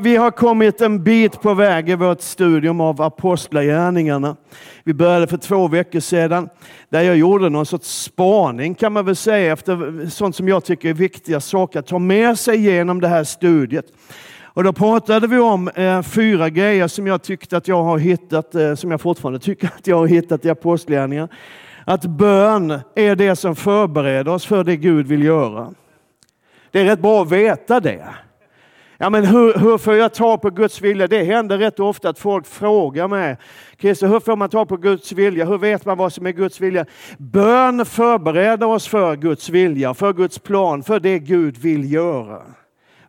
Vi har kommit en bit på väg i vårt studium av Apostlagärningarna. Vi började för två veckor sedan där jag gjorde någon sorts spaning kan man väl säga efter sånt som jag tycker är viktiga saker att ta med sig genom det här studiet. Och då pratade vi om eh, fyra grejer som jag tyckte att jag har hittat, eh, som jag fortfarande tycker att jag har hittat i Apostlagärningarna. Att bön är det som förbereder oss för det Gud vill göra. Det är rätt bra att veta det. Ja, men hur, hur får jag ta på Guds vilja? Det händer rätt ofta att folk frågar mig. Christer, hur får man ta på Guds vilja? Hur vet man vad som är Guds vilja? Bön förbereder oss för Guds vilja, för Guds plan, för det Gud vill göra.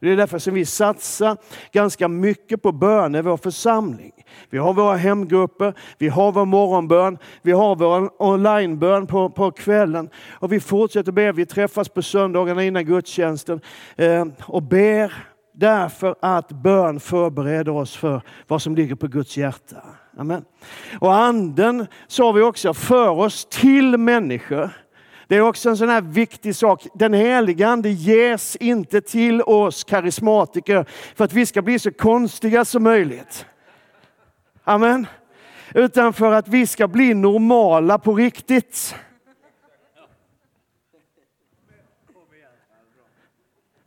Det är därför som vi satsar ganska mycket på bön i vår församling. Vi har våra hemgrupper, vi har vår morgonbön, vi har vår onlinebön på, på kvällen. Och vi fortsätter be, vi träffas på söndagarna innan gudstjänsten eh, och ber därför att bön förbereder oss för vad som ligger på Guds hjärta. Amen. Och anden sa vi också för oss till människor. Det är också en sån här viktig sak. Den helige Ande ges inte till oss karismatiker för att vi ska bli så konstiga som möjligt. Amen. Utan för att vi ska bli normala på riktigt.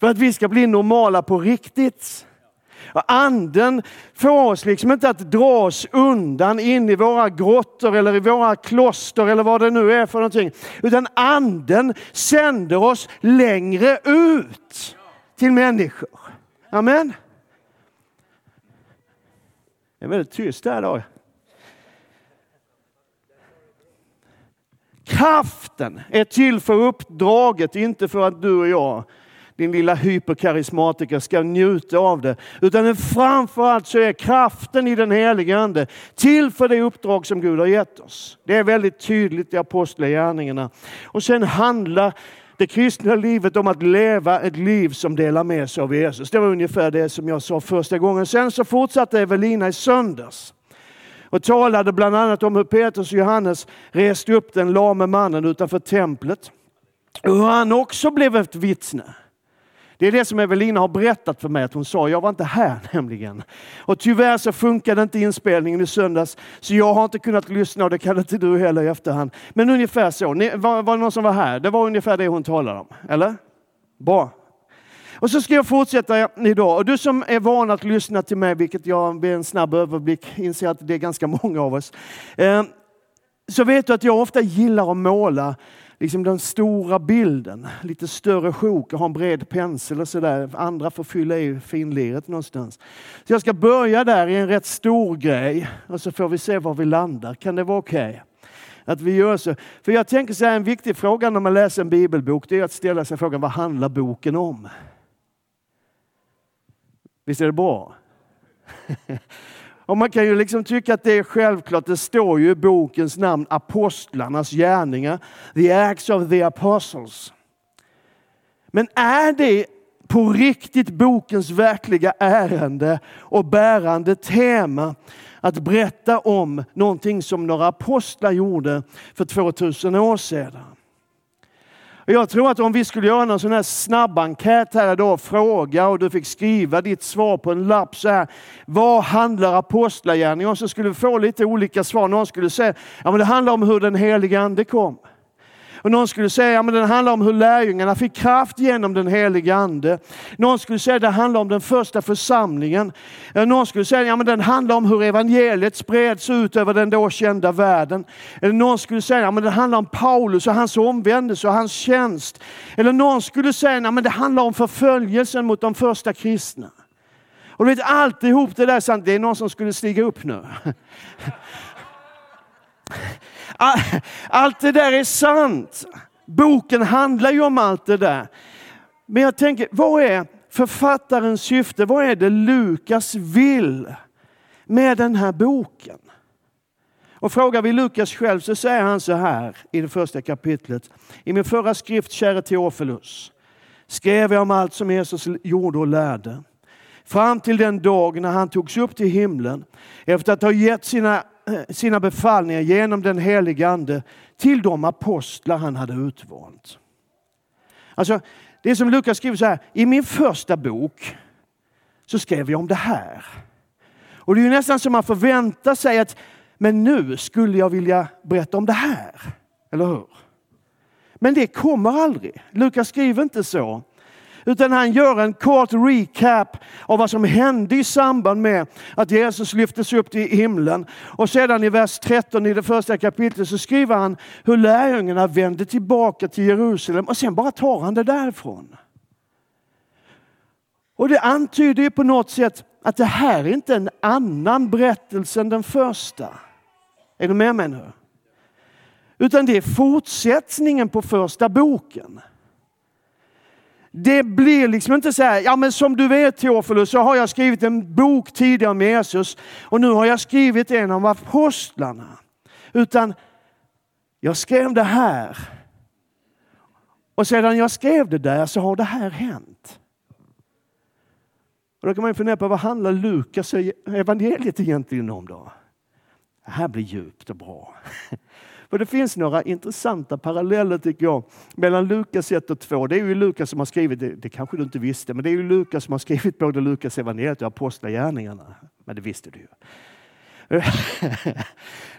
För att vi ska bli normala på riktigt. Anden får oss liksom inte att dra oss undan in i våra grottor eller i våra kloster eller vad det nu är för någonting. Utan anden sänder oss längre ut till människor. Amen. Det är väldigt tyst där idag. Kraften är till för uppdraget, inte för att du och jag din lilla hyperkarismatiker ska njuta av det. Utan framförallt så är kraften i den helige Ande till för det uppdrag som Gud har gett oss. Det är väldigt tydligt i Apostlagärningarna. Och sen handlar det kristna livet om att leva ett liv som delar med sig av Jesus. Det var ungefär det som jag sa första gången. Sen så fortsatte Evelina i söndags och talade bland annat om hur Petrus och Johannes reste upp den lame mannen utanför templet. Och hur han också blev ett vittne. Det är det som Evelina har berättat för mig att hon sa. Jag var inte här nämligen. Och tyvärr så funkade inte inspelningen i söndags så jag har inte kunnat lyssna och det kan inte du heller i efterhand. Men ungefär så. Ni, var, var det någon som var här? Det var ungefär det hon talade om. Eller? Bra. Och så ska jag fortsätta idag. Och du som är van att lyssna till mig, vilket jag vid en snabb överblick inser att det är ganska många av oss. Eh, så vet du att jag ofta gillar att måla liksom den stora bilden, lite större sjok och ha en bred pensel och sådär. Andra får fylla i finliret någonstans. Så jag ska börja där i en rätt stor grej och så får vi se var vi landar. Kan det vara okej? Okay? Att vi gör så. För jag tänker så här, en viktig fråga när man läser en bibelbok, det är att ställa sig frågan, vad handlar boken om? Visst är det bra? Och man kan ju liksom tycka att det är självklart. Det står ju i bokens namn Apostlarnas gärningar. The Acts of the Apostles. Men är det på riktigt bokens verkliga ärende och bärande tema att berätta om någonting som några apostlar gjorde för 2000 år sedan? Jag tror att om vi skulle göra någon sån här snabbenkät här idag, fråga och du fick skriva ditt svar på en lapp så här. Vad handlar apostlagärningarna om? Så skulle vi få lite olika svar. Någon skulle säga, ja men det handlar om hur den heliga ande kom. Och någon skulle säga att ja, den handlar om hur lärjungarna fick kraft genom den heliga Ande. Någon skulle säga att det handlar om den första församlingen. Eh, någon skulle säga att ja, den handlar om hur evangeliet spreds ut över den då kända världen. Eller någon skulle säga att ja, den handlar om Paulus och hans omvändelse och hans tjänst. Eller någon skulle säga att ja, det handlar om förföljelsen mot de första kristna. Och du vet alltihop det där. Det är någon som skulle stiga upp nu. Allt det där är sant. Boken handlar ju om allt det där. Men jag tänker, vad är författarens syfte? Vad är det Lukas vill med den här boken? Och frågar vi Lukas själv så säger han så här i det första kapitlet. I min förra skrift, käre Teofilus, skrev jag om allt som Jesus gjorde och lärde. Fram till den dag när han togs upp till himlen efter att ha gett sina sina befallningar genom den helige Ande till de apostlar han hade utvalt. Alltså, det är som Lukas skriver så här, i min första bok så skrev jag om det här. Och det är ju nästan som man förväntar sig att men nu skulle jag vilja berätta om det här. Eller hur? Men det kommer aldrig. Lukas skriver inte så. Utan han gör en kort recap av vad som hände i samband med att Jesus lyftes upp till himlen. Och sedan i vers 13 i det första kapitlet så skriver han hur lärjungarna vände tillbaka till Jerusalem och sen bara tar han det därifrån. Och det antyder ju på något sätt att det här är inte en annan berättelse än den första. Är du med mig nu? Utan det är fortsättningen på första boken. Det blir liksom inte så här, ja men som du vet Teofilus så har jag skrivit en bok tidigare om Jesus och nu har jag skrivit en om apostlarna. Utan jag skrev det här. Och sedan jag skrev det där så har det här hänt. Och då kan man fundera på vad handlar Lukas evangeliet egentligen om då? Det här blir djupt och bra. För det finns några intressanta paralleller tycker jag mellan Lukas 1 och 2. Det är ju Lukas som har skrivit, det, det kanske du inte visste, men det är ju Lukas som har skrivit både Lukas evangeliet och Apostlagärningarna. Men det visste du ju.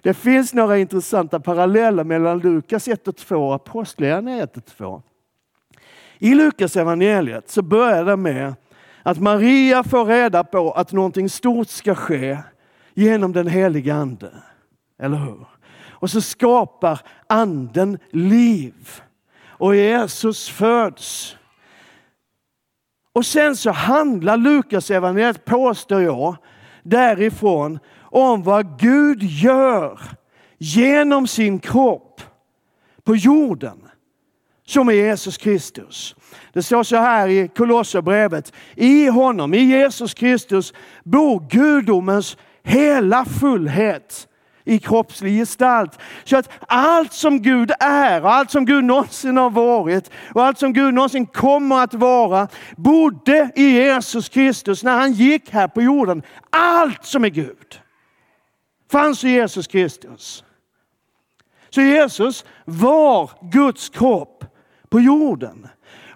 Det finns några intressanta paralleller mellan Lukas 1 och 2 och Apostlagärningarna 1 och 2. I Lukas evangeliet så börjar det med att Maria får reda på att någonting stort ska ske genom den heliga Ande. Eller hur? Och så skapar anden liv. Och Jesus föds. Och sen så handlar Lukas evangeliet, påstår jag, därifrån om vad Gud gör genom sin kropp på jorden som är Jesus Kristus. Det står så här i Kolosserbrevet. I honom, i Jesus Kristus, bor gudomens hela fullhet i kroppslig gestalt. Så att allt som Gud är och allt som Gud någonsin har varit och allt som Gud någonsin kommer att vara bodde i Jesus Kristus när han gick här på jorden. Allt som är Gud fanns i Jesus Kristus. Så Jesus var Guds kropp på jorden.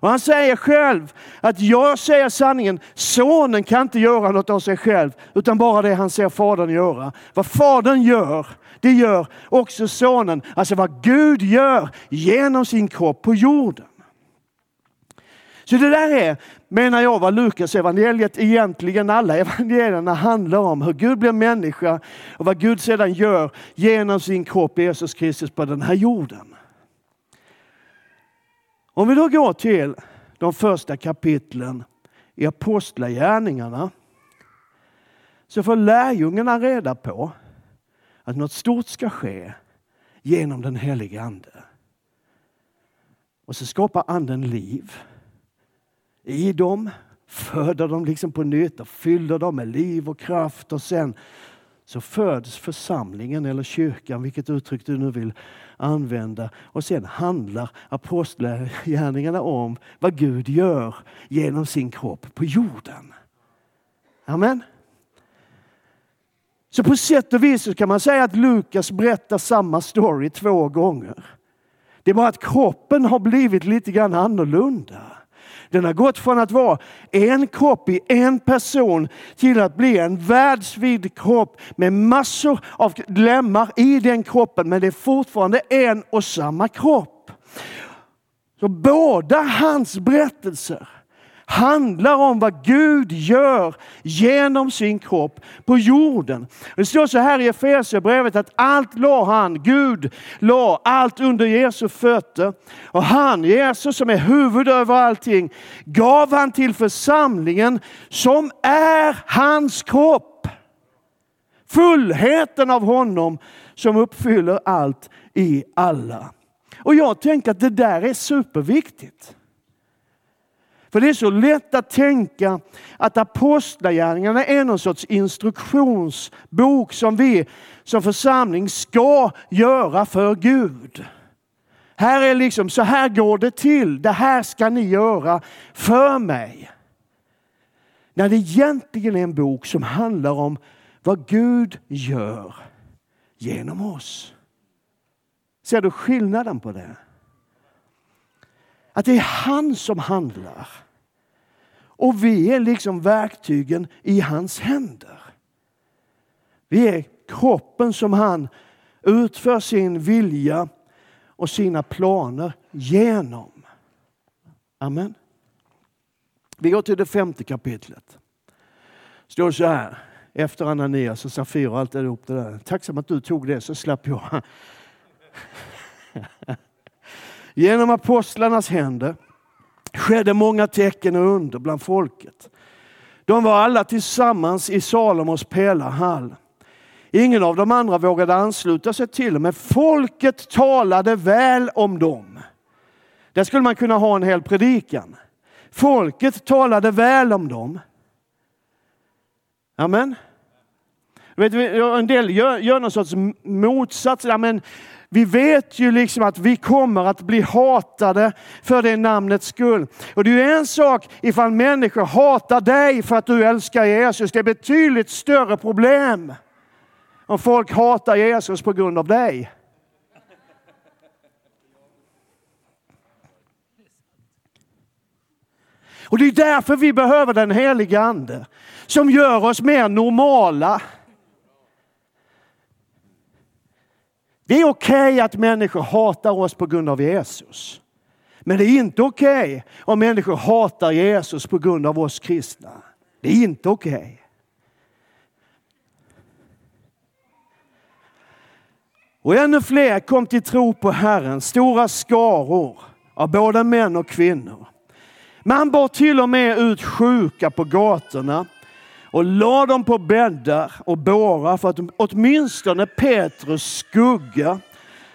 Och han säger själv att jag säger sanningen, sonen kan inte göra något av sig själv utan bara det han ser fadern göra. Vad fadern gör, det gör också sonen. Alltså vad Gud gör genom sin kropp på jorden. Så det där är, menar jag, vad Lukas evangeliet egentligen alla evangelierna handlar om. Hur Gud blir människa och vad Gud sedan gör genom sin kropp Jesus Kristus på den här jorden. Om vi då går till de första kapitlen i Apostlagärningarna så får lärjungarna reda på att något stort ska ske genom den helige Ande. Och så skapar Anden liv i dem, föder dem liksom på nytt och fyller dem med liv och kraft och sen så föds församlingen eller kyrkan, vilket uttryck du nu vill använda. Och sen handlar apostlagärningarna om vad Gud gör genom sin kropp på jorden. Amen. Så på sätt och vis kan man säga att Lukas berättar samma story två gånger. Det är bara att kroppen har blivit lite grann annorlunda. Den har gått från att vara en kropp i en person till att bli en världsvid kropp med massor av lemmar i den kroppen. Men det är fortfarande en och samma kropp. Så båda hans berättelser handlar om vad Gud gör genom sin kropp på jorden. Det står så här i Efesierbrevet att allt la han, Gud la allt under Jesu fötter. Och han, Jesus som är huvud över allting, gav han till församlingen som är hans kropp. Fullheten av honom som uppfyller allt i alla. Och jag tänker att det där är superviktigt. För det är så lätt att tänka att apostlagärningarna är någon sorts instruktionsbok som vi som församling ska göra för Gud. Här är liksom, så här går det till. Det här ska ni göra för mig. När det egentligen är en bok som handlar om vad Gud gör genom oss. Ser du skillnaden på det? Att det är han som handlar. Och vi är liksom verktygen i hans händer. Vi är kroppen som han utför sin vilja och sina planer genom. Amen. Vi går till det femte kapitlet. står så här, efter Ananias och Safir och allt det upp det där. Tacksam att du tog det så slapp jag. Genom apostlarnas händer skedde många tecken och under bland folket. De var alla tillsammans i Salomos pelarhall. Ingen av de andra vågade ansluta sig till dem, men folket talade väl om dem. Där skulle man kunna ha en hel predikan. Folket talade väl om dem. Amen. Vet, en del gör, gör någon sorts motsats. Ja, men vi vet ju liksom att vi kommer att bli hatade för det namnets skull. Och det är ju en sak ifall människor hatar dig för att du älskar Jesus. Det är betydligt större problem om folk hatar Jesus på grund av dig. Och det är därför vi behöver den heliga Ande som gör oss mer normala. Det är okej okay att människor hatar oss på grund av Jesus. Men det är inte okej okay om människor hatar Jesus på grund av oss kristna. Det är inte okej. Okay. Och ännu fler kom till tro på Herren, stora skaror av både män och kvinnor. Man bar till och med ut sjuka på gatorna och la dem på bäddar och bårar för att åtminstone Petrus skugga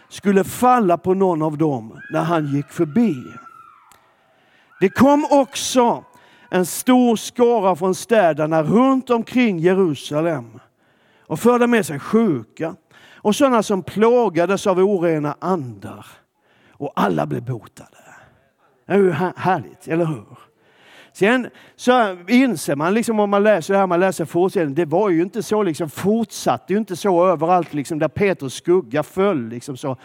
skulle falla på någon av dem när han gick förbi. Det kom också en stor skara från städerna runt omkring Jerusalem och förde med sig sjuka och sådana som plågades av orena andar. Och alla blev botade. Det är ju härligt, eller hur? Sen så inser man liksom om man läser det här, man läser fortsättningen, det var ju inte så liksom, fortsatte ju inte så överallt liksom där Petrus skugga föll liksom så,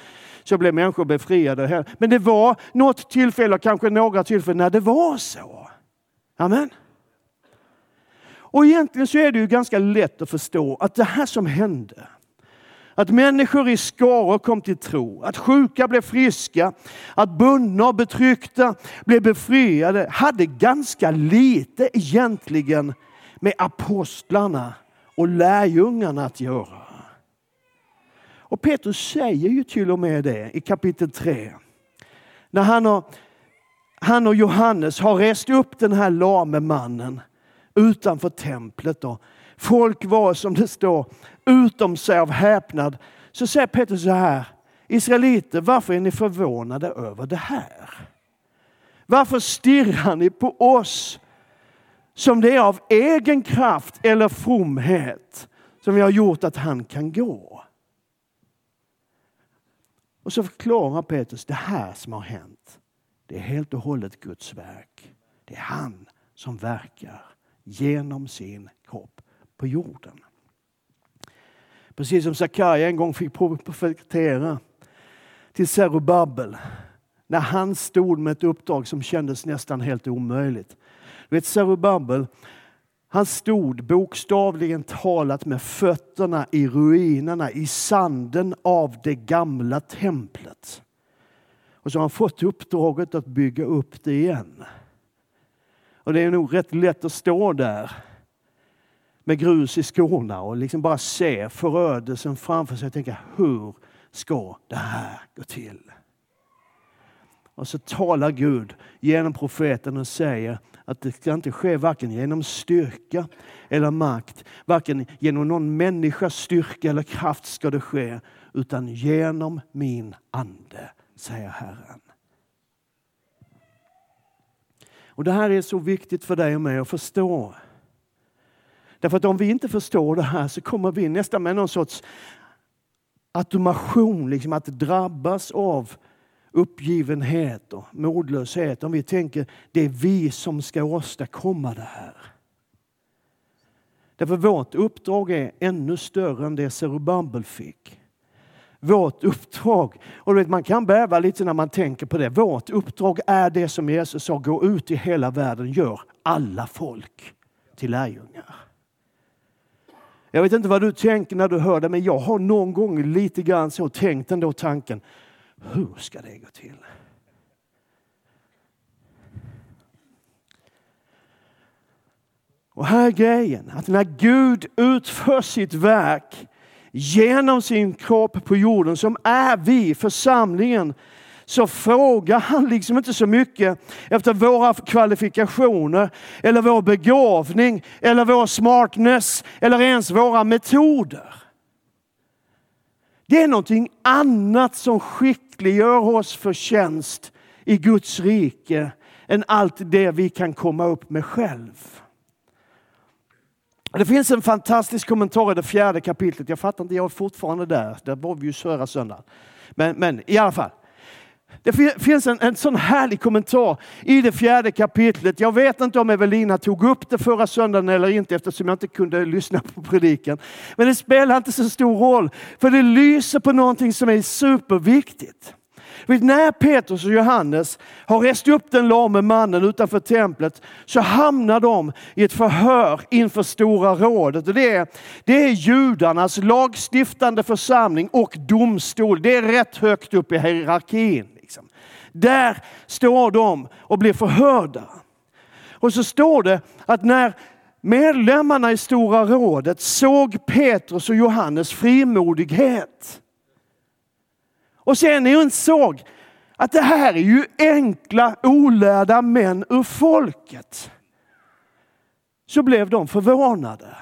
så blev människor befriade. Men det var något tillfälle, kanske några tillfällen när det var så. Amen. Och egentligen så är det ju ganska lätt att förstå att det här som hände, att människor i skaror kom till tro, att sjuka blev friska, att bundna och betryckta blev befriade, hade ganska lite egentligen med apostlarna och lärjungarna att göra. Och Petrus säger ju till och med det i kapitel 3. När han och, han och Johannes har rest upp den här lame mannen utanför templet. Då. Folk var som det står utom sig av häpnad. Så säger Petrus så här, Israeliter, varför är ni förvånade över det här? Varför stirrar ni på oss som det är av egen kraft eller fromhet som vi har gjort att han kan gå? Och så förklarar Petrus det här som har hänt. Det är helt och hållet Guds verk. Det är han som verkar genom sin kropp på jorden. Precis som Sakarja en gång fick profetera till Zerubabel när han stod med ett uppdrag som kändes nästan helt omöjligt. Du vet Zerubabel, han stod bokstavligen talat med fötterna i ruinerna, i sanden av det gamla templet. Och så har han fått uppdraget att bygga upp det igen. Och det är nog rätt lätt att stå där med grus i skorna och liksom bara se förödelsen framför sig och tänka hur ska det här gå till? Och så talar Gud genom profeten och säger att det ska inte ske varken genom styrka eller makt, varken genom någon människas styrka eller kraft ska det ske, utan genom min ande, säger Herren. Och Det här är så viktigt för dig och mig att förstå. Därför att om vi inte förstår det här så kommer vi nästan med någon sorts automation, liksom att drabbas av uppgivenhet och modlöshet. Om vi tänker det är vi som ska åstadkomma det här. Därför vårt uppdrag är ännu större än det Zerubabel fick. Vårt uppdrag, och vet, man kan bäva lite när man tänker på det. Vårt uppdrag är det som Jesus sa, gå ut i hela världen, gör alla folk till lärjungar. Jag vet inte vad du tänker när du hör det, men jag har någon gång lite grann så tänkt ändå tanken, hur ska det gå till? Och här är grejen, att när Gud utför sitt verk genom sin kropp på jorden, som är vi, församlingen, så frågar han liksom inte så mycket efter våra kvalifikationer eller vår begåvning eller vår smartness eller ens våra metoder. Det är någonting annat som skickliggör oss för tjänst i Guds rike än allt det vi kan komma upp med själv. Det finns en fantastisk kommentar i det fjärde kapitlet. Jag fattar inte, jag är fortfarande där. Där var vi ju förra söndagen. Men, men i alla fall. Det finns en, en sån härlig kommentar i det fjärde kapitlet. Jag vet inte om Evelina tog upp det förra söndagen eller inte eftersom jag inte kunde lyssna på predikan. Men det spelar inte så stor roll, för det lyser på någonting som är superviktigt. Vet, när Petrus och Johannes har rest upp den lame mannen utanför templet så hamnar de i ett förhör inför Stora rådet. Och det, är, det är judarnas lagstiftande församling och domstol. Det är rätt högt upp i hierarkin. Där står de och blir förhörda. Och så står det att när medlemmarna i Stora rådet såg Petrus och Johannes frimodighet och sen insåg att det här är ju enkla olärda män ur folket. Så blev de förvånade.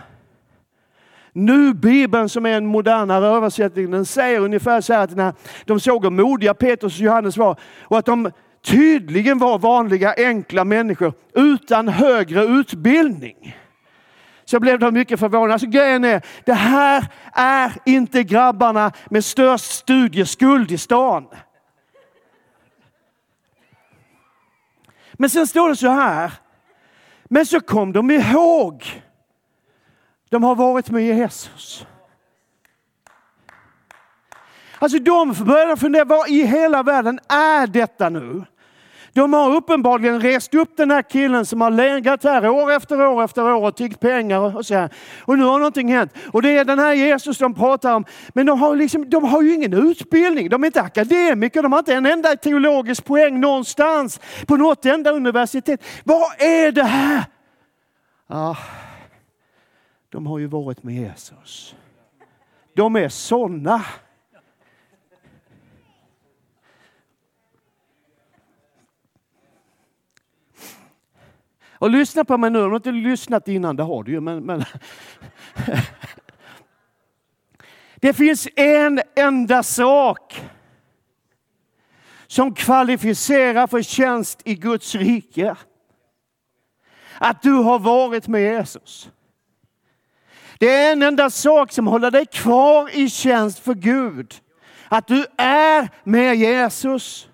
Nu Bibeln som är en modernare översättning, den säger ungefär så här att när de såg hur modiga Petrus och Johannes var och att de tydligen var vanliga enkla människor utan högre utbildning så blev de mycket förvånade. Alltså grejen är, det här är inte grabbarna med störst studieskuld i stan. Men sen står det så här, men så kom de ihåg. De har varit med Jesus. Alltså de började fundera, vad i hela världen är detta nu? De har uppenbarligen rest upp den här killen som har legat här år efter år efter år och tiggt pengar och så här. Och nu har någonting hänt. Och det är den här Jesus de pratar om. Men de har, liksom, de har ju ingen utbildning. De är inte akademiker. De har inte en enda teologisk poäng någonstans på något enda universitet. Vad är det här? Ah, de har ju varit med Jesus. De är sådana. Och lyssna på mig nu, om du inte lyssnat innan, det har du ju. Men, men det finns en enda sak som kvalificerar för tjänst i Guds rike. Att du har varit med Jesus. Det är en enda sak som håller dig kvar i tjänst för Gud. Att du är med Jesus.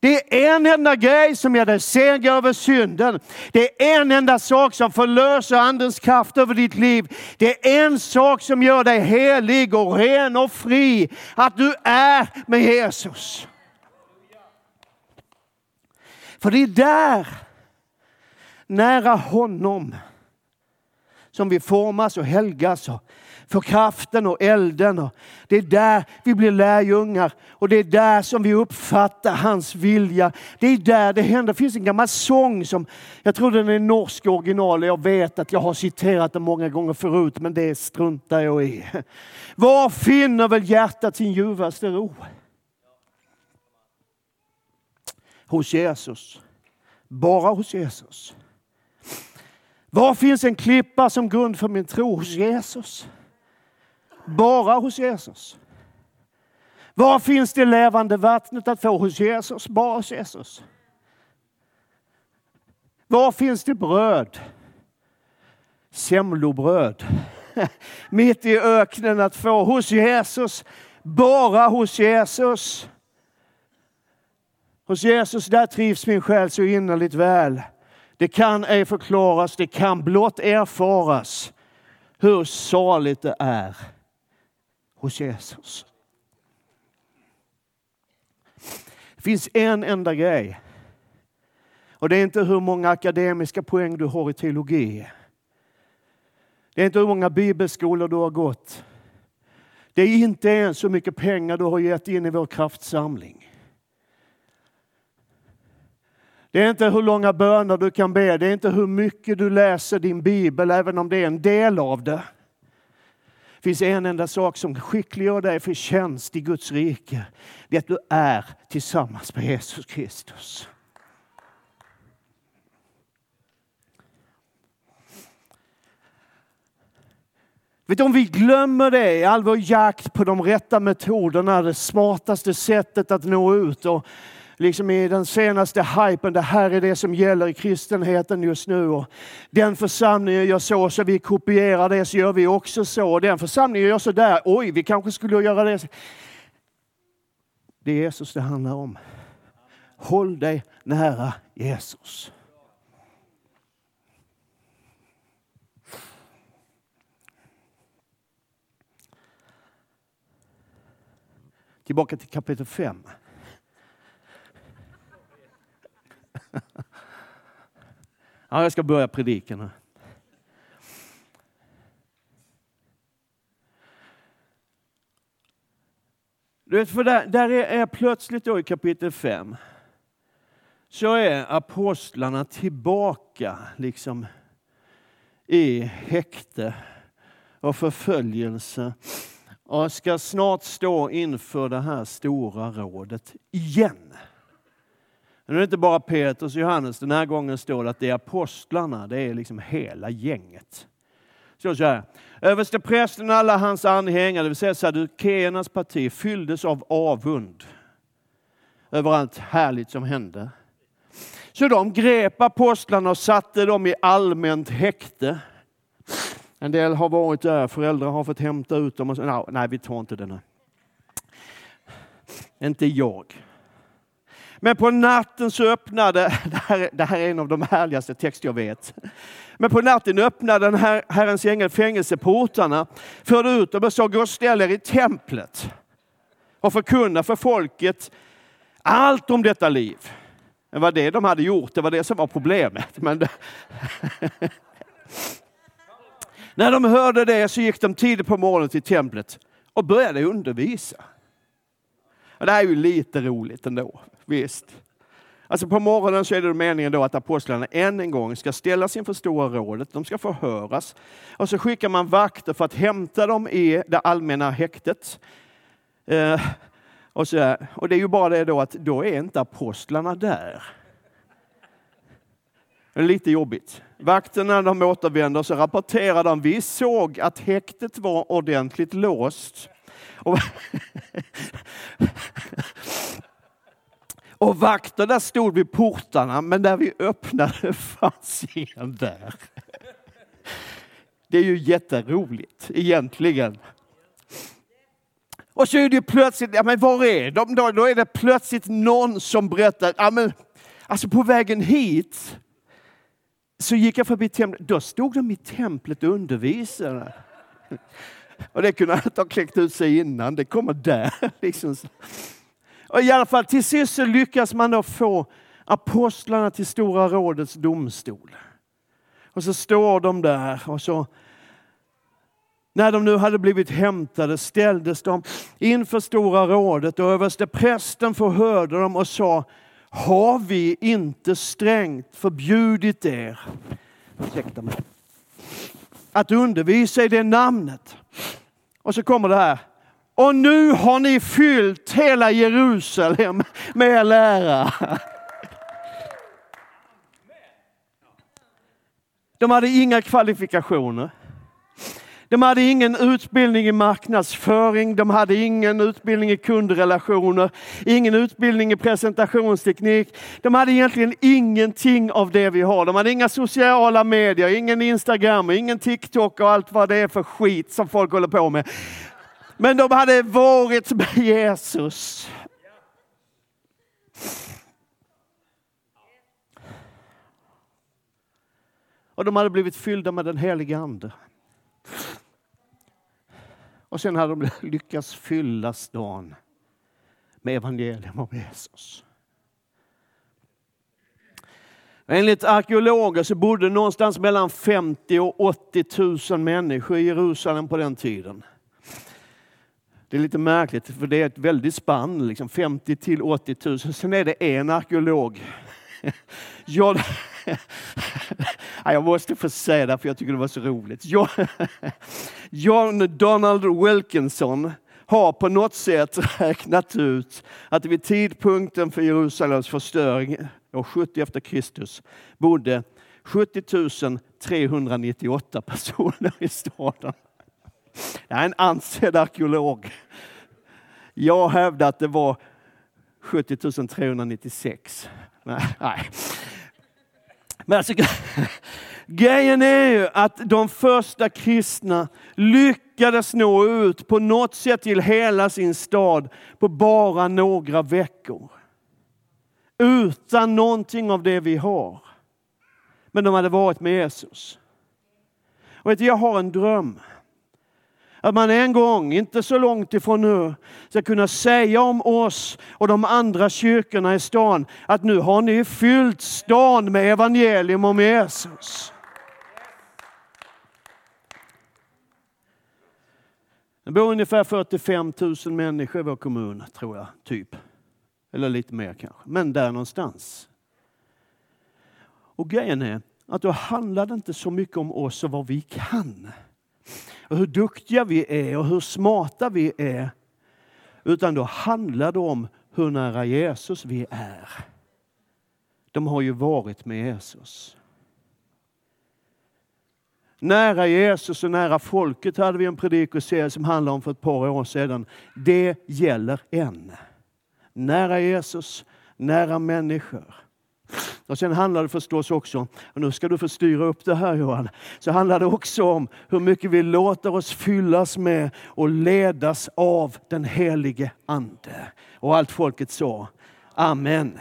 Det är en enda grej som ger dig seger över synden. Det är en enda sak som förlöser Andens kraft över ditt liv. Det är en sak som gör dig helig och ren och fri. Att du är med Jesus. För det är där, nära honom, som vi formas och helgas och för kraften och elden. Och det är där vi blir lärjungar och det är där som vi uppfattar hans vilja. Det är där det händer. Det finns en gammal sång som, jag tror den är norsk original. Jag vet att jag har citerat den många gånger förut, men det struntar jag i. Var finner väl hjärtat sin ljuvaste ro? Hos Jesus. Bara hos Jesus. Var finns en klippa som grund för min tro? Hos Jesus. Bara hos Jesus. Var finns det levande vattnet att få? Hos Jesus. Bara hos Jesus. Var finns det bröd? Semlobröd. Mitt i öknen att få hos Jesus. Bara hos Jesus. Hos Jesus, där trivs min själ så innerligt väl. Det kan ej förklaras, det kan blott erfaras hur saligt det är hos Jesus. Det finns en enda grej. Och det är inte hur många akademiska poäng du har i teologi. Det är inte hur många bibelskolor du har gått. Det är inte ens hur mycket pengar du har gett in i vår kraftsamling. Det är inte hur långa böner du kan be, det är inte hur mycket du läser din bibel, även om det är en del av det. Det finns en enda sak som skickliggör dig för tjänst i Guds rike. Det är att du är tillsammans med Jesus Kristus. Vet du, om vi glömmer det i all vår jakt på de rätta metoderna, det smartaste sättet att nå ut och liksom i den senaste hypen, det här är det som gäller i kristenheten just nu. Och den församlingen gör så, så vi kopierar det, så gör vi också så. Och den församlingen gör så där, oj, vi kanske skulle göra det. Det är Jesus det handlar om. Håll dig nära Jesus. Tillbaka till kapitel 5. Ja, jag ska börja predikan. Du vet, för där, där är, är plötsligt då i kapitel 5 så är apostlarna tillbaka liksom i häkte och förföljelse och ska snart stå inför det här stora rådet igen. Men det är inte bara Petrus och Johannes. Den här gången står det att det är apostlarna, det är liksom hela gänget. Så så här. Översteprästen och alla hans anhängare, det vill säga Saddukeernas parti, fylldes av avund över allt härligt som hände. Så de grep apostlarna och satte dem i allmänt häkte. En del har varit där, föräldrar har fått hämta ut dem och så, nej, vi tar inte den här. Inte jag. Men på natten så öppnade, det här, det här är en av de härligaste texter jag vet. Men på natten öppnade den här, Herrens ängel fängelseportarna, förde ut dem och sa, gå och ställ er i templet och förkunna för folket allt om detta liv. Det var det de hade gjort, det var det som var problemet. Men det... När de hörde det så gick de tidigt på morgonen till templet och började undervisa. Och det här är ju lite roligt ändå. Visst. Alltså på morgonen så är det meningen då att apostlarna än en gång ska ställas inför Stora rådet. De ska förhöras. Och så skickar man vakter för att hämta dem i det allmänna häktet. Eh, och, så, och det är ju bara det då att då är inte apostlarna där. Det är lite jobbigt. Vakterna de återvänder så rapporterar de, vi såg att häktet var ordentligt låst. Och Och vakterna stod vid portarna, men när vi öppnade fanns ingen där. Det är ju jätteroligt egentligen. Och så är det plötsligt, ja men var är de då? Då är det plötsligt någon som berättar, ja men alltså på vägen hit så gick jag förbi templet, då stod de i templet och undervisade. Och det kunde han inte ha kläckt ut sig innan, det kommer där. Liksom. Och I alla fall till sist så lyckas man då få apostlarna till Stora rådets domstol. Och så står de där och så när de nu hade blivit hämtade ställdes de inför Stora rådet och överste prästen förhörde dem och sa Har vi inte strängt förbjudit er ursäkta mig, att undervisa i det namnet? Och så kommer det här. Och nu har ni fyllt hela Jerusalem med er lära. De hade inga kvalifikationer. De hade ingen utbildning i marknadsföring, de hade ingen utbildning i kundrelationer, ingen utbildning i presentationsteknik. De hade egentligen ingenting av det vi har. De hade inga sociala medier, ingen Instagram, ingen TikTok och allt vad det är för skit som folk håller på med. Men de hade varit med Jesus. Och de hade blivit fyllda med den helige Ande. Och sen hade de lyckats fylla stan med evangelium om Jesus. Enligt arkeologer så bodde någonstans mellan 50 och 80 000 människor i Jerusalem på den tiden. Det är lite märkligt för det är ett väldigt spann, liksom 50 till 80 000. Sen är det en arkeolog. jag måste få säga det för jag tycker det var så roligt. John Donald Wilkinson har på något sätt räknat ut att vid tidpunkten för Jerusalems förstöring, år 70 efter Kristus, bodde 70 398 personer i staden. Det är en ansedd arkeolog. Jag hävdar att det var 70 396. Nej. Men alltså, grejen är ju att de första kristna lyckades nå ut på något sätt till hela sin stad på bara några veckor. Utan någonting av det vi har. Men de hade varit med Jesus. Och vet du, jag har en dröm. Att man en gång, inte så långt ifrån nu, ska kunna säga om oss och de andra kyrkorna i stan att nu har ni fyllt stan med evangelium om Jesus. Det bor ungefär 45 000 människor i vår kommun, tror jag. typ. Eller lite mer kanske, men där någonstans. Och grejen är att då handlar det inte så mycket om oss och vad vi kan och hur duktiga vi är och hur smarta vi är. Utan då handlar det om hur nära Jesus vi är. De har ju varit med Jesus. Nära Jesus och nära folket hade vi en predikoserie som handlade om för ett par år sedan. Det gäller än. Nära Jesus, nära människor. Och sen handlar det förstås också, och nu ska du få styra upp det här Johan, så handlar det också om hur mycket vi låter oss fyllas med och ledas av den helige Ande. Och allt folket sa, Amen.